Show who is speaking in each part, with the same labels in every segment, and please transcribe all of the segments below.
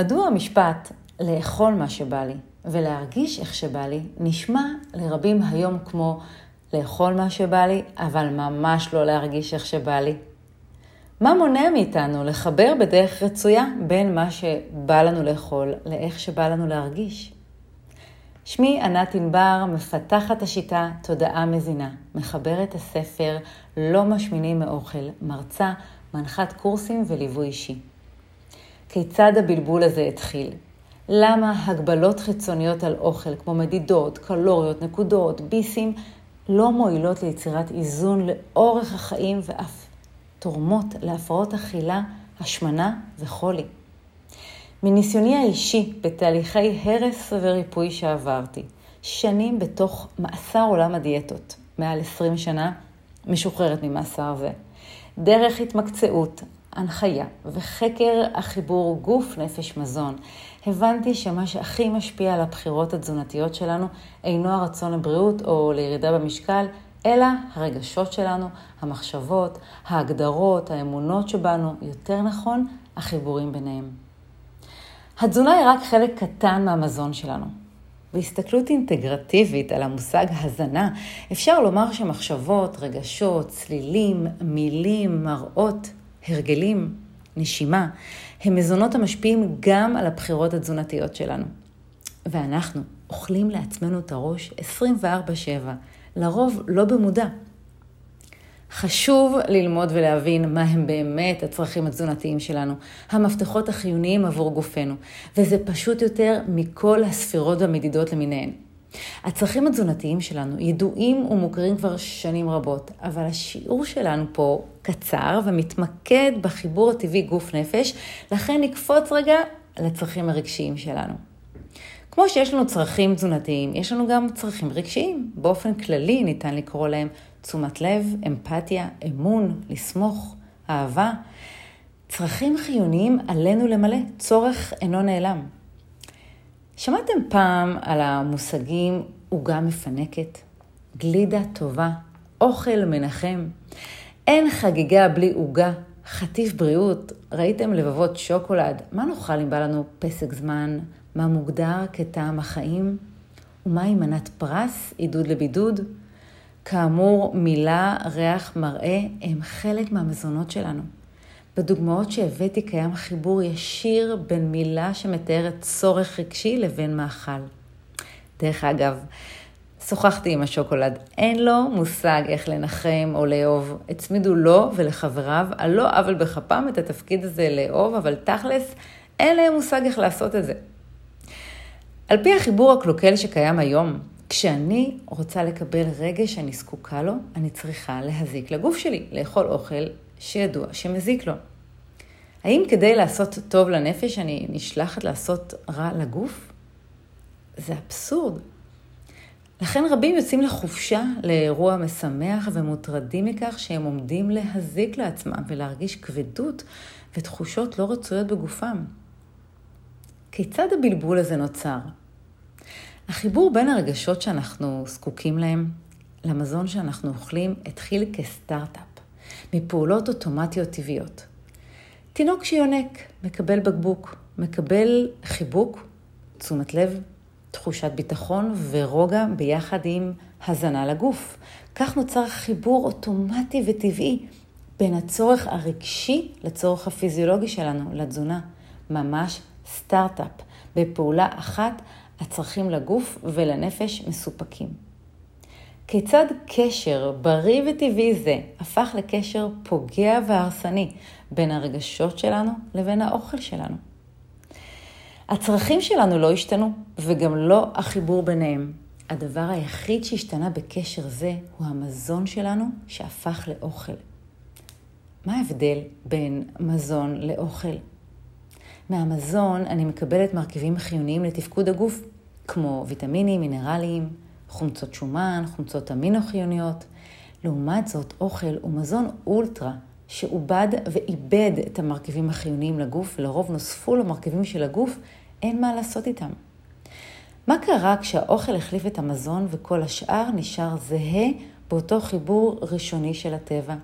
Speaker 1: מדוע המשפט לאכול מה שבא לי ולהרגיש איך שבא לי נשמע לרבים היום כמו לאכול מה שבא לי, אבל ממש לא להרגיש איך שבא לי? מה מונע מאיתנו לחבר בדרך רצויה בין מה שבא לנו לאכול לאיך שבא לנו להרגיש? שמי ענת ענבר, מפתחת השיטה תודעה מזינה, מחברת הספר לא משמינים מאוכל, מרצה, מנחת קורסים וליווי אישי. כיצד הבלבול הזה התחיל? למה הגבלות חיצוניות על אוכל, כמו מדידות, קלוריות, נקודות, ביסים, לא מועילות ליצירת איזון לאורך החיים ואף תורמות להפרעות אכילה, השמנה וחולי. מניסיוני האישי בתהליכי הרס וריפוי שעברתי, שנים בתוך מאסר עולם הדיאטות, מעל 20 שנה, משוחררת ממאסר זה. דרך התמקצעות, הנחיה וחקר החיבור גוף, נפש, מזון, הבנתי שמה שהכי משפיע על הבחירות התזונתיות שלנו אינו הרצון לבריאות או לירידה במשקל, אלא הרגשות שלנו, המחשבות, ההגדרות, האמונות שבנו, יותר נכון, החיבורים ביניהם. התזונה היא רק חלק קטן מהמזון שלנו. בהסתכלות אינטגרטיבית על המושג הזנה, אפשר לומר שמחשבות, רגשות, צלילים, מילים, מראות, הרגלים, נשימה, הם מזונות המשפיעים גם על הבחירות התזונתיות שלנו. ואנחנו אוכלים לעצמנו את הראש 24/7, לרוב לא במודע. חשוב ללמוד ולהבין מה הם באמת הצרכים התזונתיים שלנו, המפתחות החיוניים עבור גופנו, וזה פשוט יותר מכל הספירות והמדידות למיניהן. הצרכים התזונתיים שלנו ידועים ומוכרים כבר שנים רבות, אבל השיעור שלנו פה קצר ומתמקד בחיבור הטבעי גוף-נפש, לכן נקפוץ רגע לצרכים הרגשיים שלנו. כמו שיש לנו צרכים תזונתיים, יש לנו גם צרכים רגשיים. באופן כללי ניתן לקרוא להם תשומת לב, אמפתיה, אמון, לסמוך, אהבה. צרכים חיוניים עלינו למלא, צורך אינו נעלם. שמעתם פעם על המושגים עוגה מפנקת, גלידה טובה, אוכל מנחם? אין חגיגה בלי עוגה, חטיף בריאות, ראיתם לבבות שוקולד, מה נאכל אם בא לנו פסק זמן, מה מוגדר כטעם החיים? ומהי מנת פרס, עידוד לבידוד? כאמור, מילה, ריח, מראה הם חלק מהמזונות שלנו. בדוגמאות שהבאתי קיים חיבור ישיר בין מילה שמתארת צורך רגשי לבין מאכל. דרך אגב, שוחחתי עם השוקולד, אין לו מושג איך לנחם או לאהוב. הצמידו לו ולחבריו, על לא עוול בכפם את התפקיד הזה לאהוב, אבל תכלס, אין להם מושג איך לעשות את זה. על פי החיבור הקלוקל שקיים היום, כשאני רוצה לקבל רגש שאני זקוקה לו, אני צריכה להזיק לגוף שלי, לאכול אוכל שידוע שמזיק לו. האם כדי לעשות טוב לנפש אני נשלחת לעשות רע לגוף? זה אבסורד. לכן רבים יוצאים לחופשה, לאירוע משמח ומוטרדים מכך שהם עומדים להזיק לעצמם ולהרגיש כבדות ותחושות לא רצויות בגופם. כיצד הבלבול הזה נוצר? החיבור בין הרגשות שאנחנו זקוקים להם למזון שאנחנו אוכלים התחיל כסטארט-אפ, מפעולות אוטומטיות טבעיות. תינוק שיונק, מקבל בקבוק, מקבל חיבוק, תשומת לב, תחושת ביטחון ורוגע ביחד עם הזנה לגוף. כך נוצר חיבור אוטומטי וטבעי בין הצורך הרגשי לצורך הפיזיולוגי שלנו, לתזונה. ממש סטארט-אפ. בפעולה אחת הצרכים לגוף ולנפש מסופקים. כיצד קשר בריא וטבעי זה הפך לקשר פוגע והרסני בין הרגשות שלנו לבין האוכל שלנו? הצרכים שלנו לא השתנו, וגם לא החיבור ביניהם. הדבר היחיד שהשתנה בקשר זה הוא המזון שלנו שהפך לאוכל. מה ההבדל בין מזון לאוכל? מהמזון אני מקבלת מרכיבים חיוניים לתפקוד הגוף, כמו ויטמינים, מינרלים, חומצות שומן, חומצות אמינו חיוניות. לעומת זאת, אוכל הוא מזון אולטרה שעובד ואיבד את המרכיבים החיוניים לגוף, ולרוב נוספו למרכיבים של הגוף, אין מה לעשות איתם. מה קרה כשהאוכל החליף את המזון וכל השאר נשאר זהה באותו חיבור ראשוני של הטבע?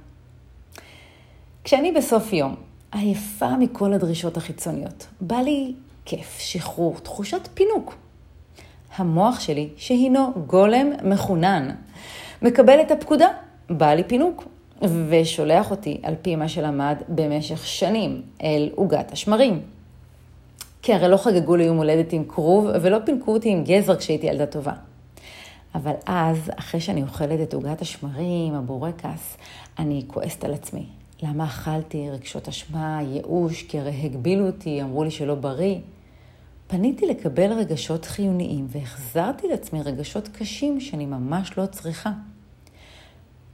Speaker 1: כשאני בסוף יום עייפה מכל הדרישות החיצוניות, בא לי כיף, שחרור, תחושת פינוק. המוח שלי, שהינו גולם מחונן, מקבל את הפקודה, בא לי פינוק, ושולח אותי, על פי מה שלמד במשך שנים, אל עוגת השמרים. כי הרי לא חגגו לי יום הולדת עם כרוב, ולא פינקו אותי עם גזר כשהייתי ילדה טובה. אבל אז, אחרי שאני אוכלת את עוגת השמרים, הבורקס, אני כועסת על עצמי. למה אכלתי רגשות אשמה, ייאוש, כי הרי הגבילו אותי, אמרו לי שלא בריא. פניתי לקבל רגשות חיוניים והחזרתי לעצמי רגשות קשים שאני ממש לא צריכה.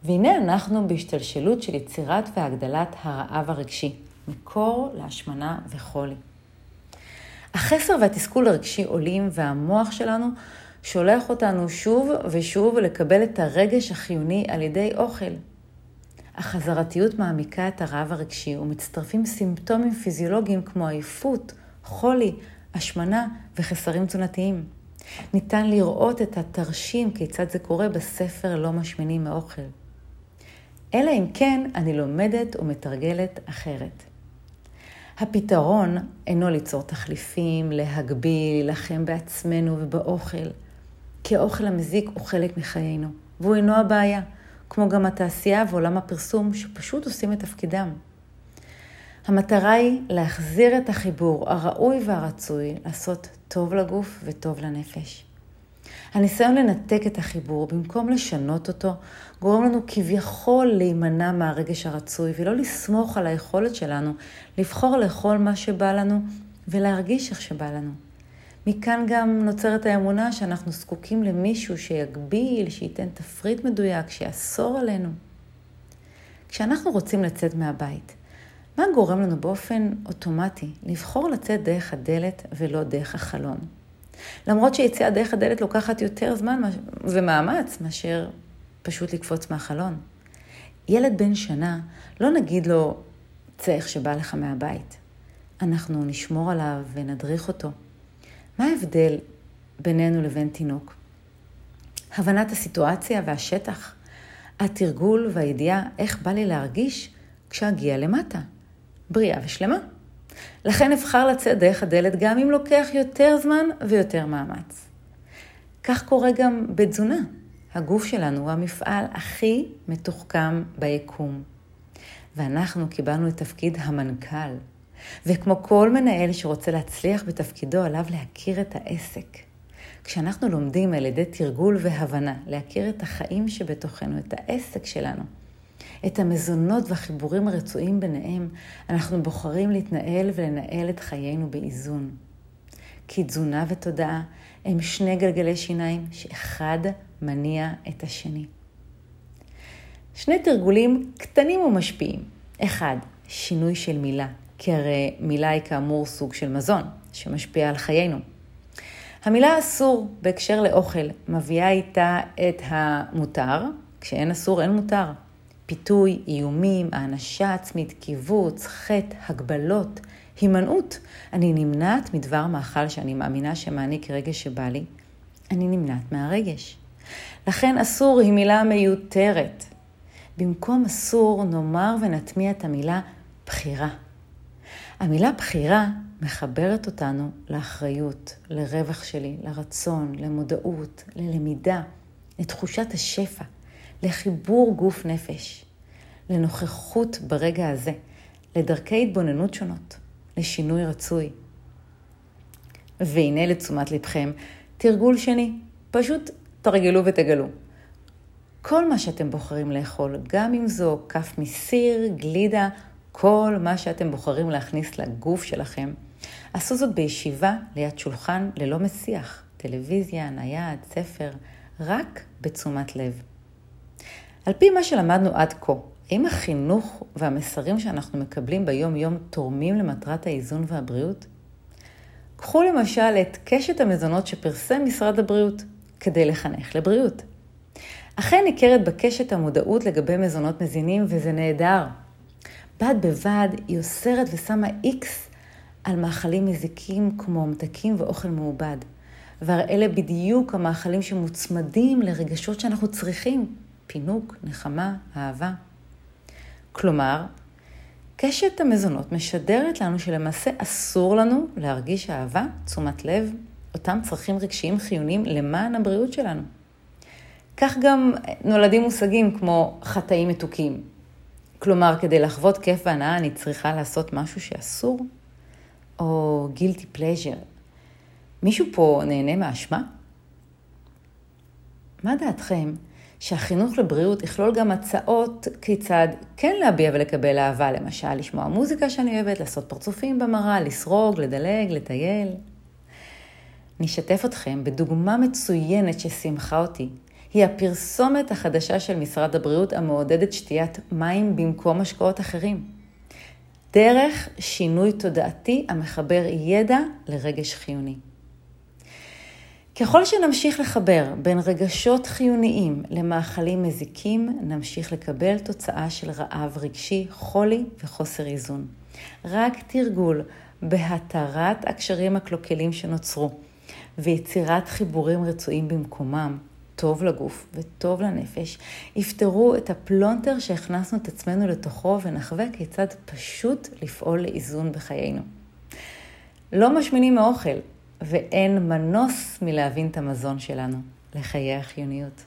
Speaker 1: והנה אנחנו בהשתלשלות של יצירת והגדלת הרעב הרגשי, מקור להשמנה וחולי. החסר והתסכול הרגשי עולים והמוח שלנו שולח אותנו שוב ושוב לקבל את הרגש החיוני על ידי אוכל. החזרתיות מעמיקה את הרעב הרגשי ומצטרפים סימפטומים פיזיולוגיים כמו עייפות, חולי, השמנה וחסרים תזונתיים. ניתן לראות את התרשים כיצד זה קורה בספר לא משמינים מאוכל. אלא אם כן אני לומדת ומתרגלת אחרת. הפתרון אינו ליצור תחליפים, להגביל, להילחם בעצמנו ובאוכל, כי האוכל המזיק הוא חלק מחיינו, והוא אינו הבעיה, כמו גם התעשייה ועולם הפרסום שפשוט עושים את תפקידם. המטרה היא להחזיר את החיבור הראוי והרצוי לעשות טוב לגוף וטוב לנפש. הניסיון לנתק את החיבור במקום לשנות אותו, גורם לנו כביכול להימנע מהרגש הרצוי ולא לסמוך על היכולת שלנו לבחור לאכול מה שבא לנו ולהרגיש איך שבא לנו. מכאן גם נוצרת האמונה שאנחנו זקוקים למישהו שיגביל, שייתן תפריט מדויק, שיאסור עלינו. כשאנחנו רוצים לצאת מהבית, מה גורם לנו באופן אוטומטי לבחור לצאת דרך הדלת ולא דרך החלון? למרות שיציאה דרך הדלת לוקחת יותר זמן ומאמץ מאשר פשוט לקפוץ מהחלון. ילד בן שנה, לא נגיד לו, צא איך שבא לך מהבית. אנחנו נשמור עליו ונדריך אותו. מה ההבדל בינינו לבין תינוק? הבנת הסיטואציה והשטח, התרגול והידיעה איך בא לי להרגיש כשאגיע למטה, בריאה ושלמה. לכן אבחר לצאת דרך הדלת גם אם לוקח יותר זמן ויותר מאמץ. כך קורה גם בתזונה. הגוף שלנו הוא המפעל הכי מתוחכם ביקום. ואנחנו קיבלנו את תפקיד המנכ"ל. וכמו כל מנהל שרוצה להצליח בתפקידו, עליו להכיר את העסק. כשאנחנו לומדים על ידי תרגול והבנה, להכיר את החיים שבתוכנו, את העסק שלנו, את המזונות והחיבורים הרצויים ביניהם, אנחנו בוחרים להתנהל ולנהל את חיינו באיזון. כי תזונה ותודעה הם שני גלגלי שיניים שאחד מניע את השני. שני תרגולים קטנים ומשפיעים. אחד, שינוי של מילה, כי הרי מילה היא כאמור סוג של מזון שמשפיע על חיינו. המילה אסור בהקשר לאוכל מביאה איתה את המותר, כשאין אסור אין מותר. פיתוי, איומים, האנשה עצמית, קיבוץ, חטא, הגבלות, הימנעות. אני נמנעת מדבר מאכל שאני מאמינה שמעניק רגש שבא לי. אני נמנעת מהרגש. לכן אסור היא מילה מיותרת. במקום אסור נאמר ונטמיע את המילה בחירה. המילה בחירה מחברת אותנו לאחריות, לרווח שלי, לרצון, למודעות, ללמידה, לתחושת השפע. לחיבור גוף נפש, לנוכחות ברגע הזה, לדרכי התבוננות שונות, לשינוי רצוי. והנה לתשומת לבכם, תרגול שני, פשוט תרגלו ותגלו. כל מה שאתם בוחרים לאכול, גם אם זו כף מסיר, גלידה, כל מה שאתם בוחרים להכניס לגוף שלכם, עשו זאת בישיבה ליד שולחן ללא מסיח, טלוויזיה, נייד, ספר, רק בתשומת לב. על פי מה שלמדנו עד כה, האם החינוך והמסרים שאנחנו מקבלים ביום-יום תורמים למטרת האיזון והבריאות? קחו למשל את קשת המזונות שפרסם משרד הבריאות כדי לחנך לבריאות. אכן ניכרת בקשת המודעות לגבי מזונות מזינים וזה נהדר. בד בבד היא אוסרת ושמה איקס על מאכלים מזיקים כמו ממתקים ואוכל מעובד. והרי אלה בדיוק המאכלים שמוצמדים לרגשות שאנחנו צריכים, פינוק, נחמה, אהבה. כלומר, קשת המזונות משדרת לנו שלמעשה אסור לנו להרגיש אהבה, תשומת לב, אותם צרכים רגשיים חיוניים למען הבריאות שלנו. כך גם נולדים מושגים כמו חטאים מתוקים. כלומר, כדי לחוות כיף והנאה אני צריכה לעשות משהו שאסור? או גילטי פלז'ר. מישהו פה נהנה מאשמה? מה דעתכם שהחינוך לבריאות יכלול גם הצעות כיצד כן להביע ולקבל אהבה, למשל לשמוע מוזיקה שאני אוהבת, לעשות פרצופים במראה, לסרוג, לדלג, לטייל? אני אשתף אתכם בדוגמה מצוינת ששימחה אותי. היא הפרסומת החדשה של משרד הבריאות המעודדת שתיית מים במקום השקעות אחרים. דרך שינוי תודעתי המחבר ידע לרגש חיוני. ככל שנמשיך לחבר בין רגשות חיוניים למאכלים מזיקים, נמשיך לקבל תוצאה של רעב רגשי, חולי וחוסר איזון. רק תרגול בהתרת הקשרים הקלוקלים שנוצרו ויצירת חיבורים רצויים במקומם, טוב לגוף וטוב לנפש, יפתרו את הפלונטר שהכנסנו את עצמנו לתוכו ונחווה כיצד פשוט לפעול לאיזון בחיינו. לא משמינים מאוכל, ואין מנוס מלהבין את המזון שלנו לחיי החיוניות.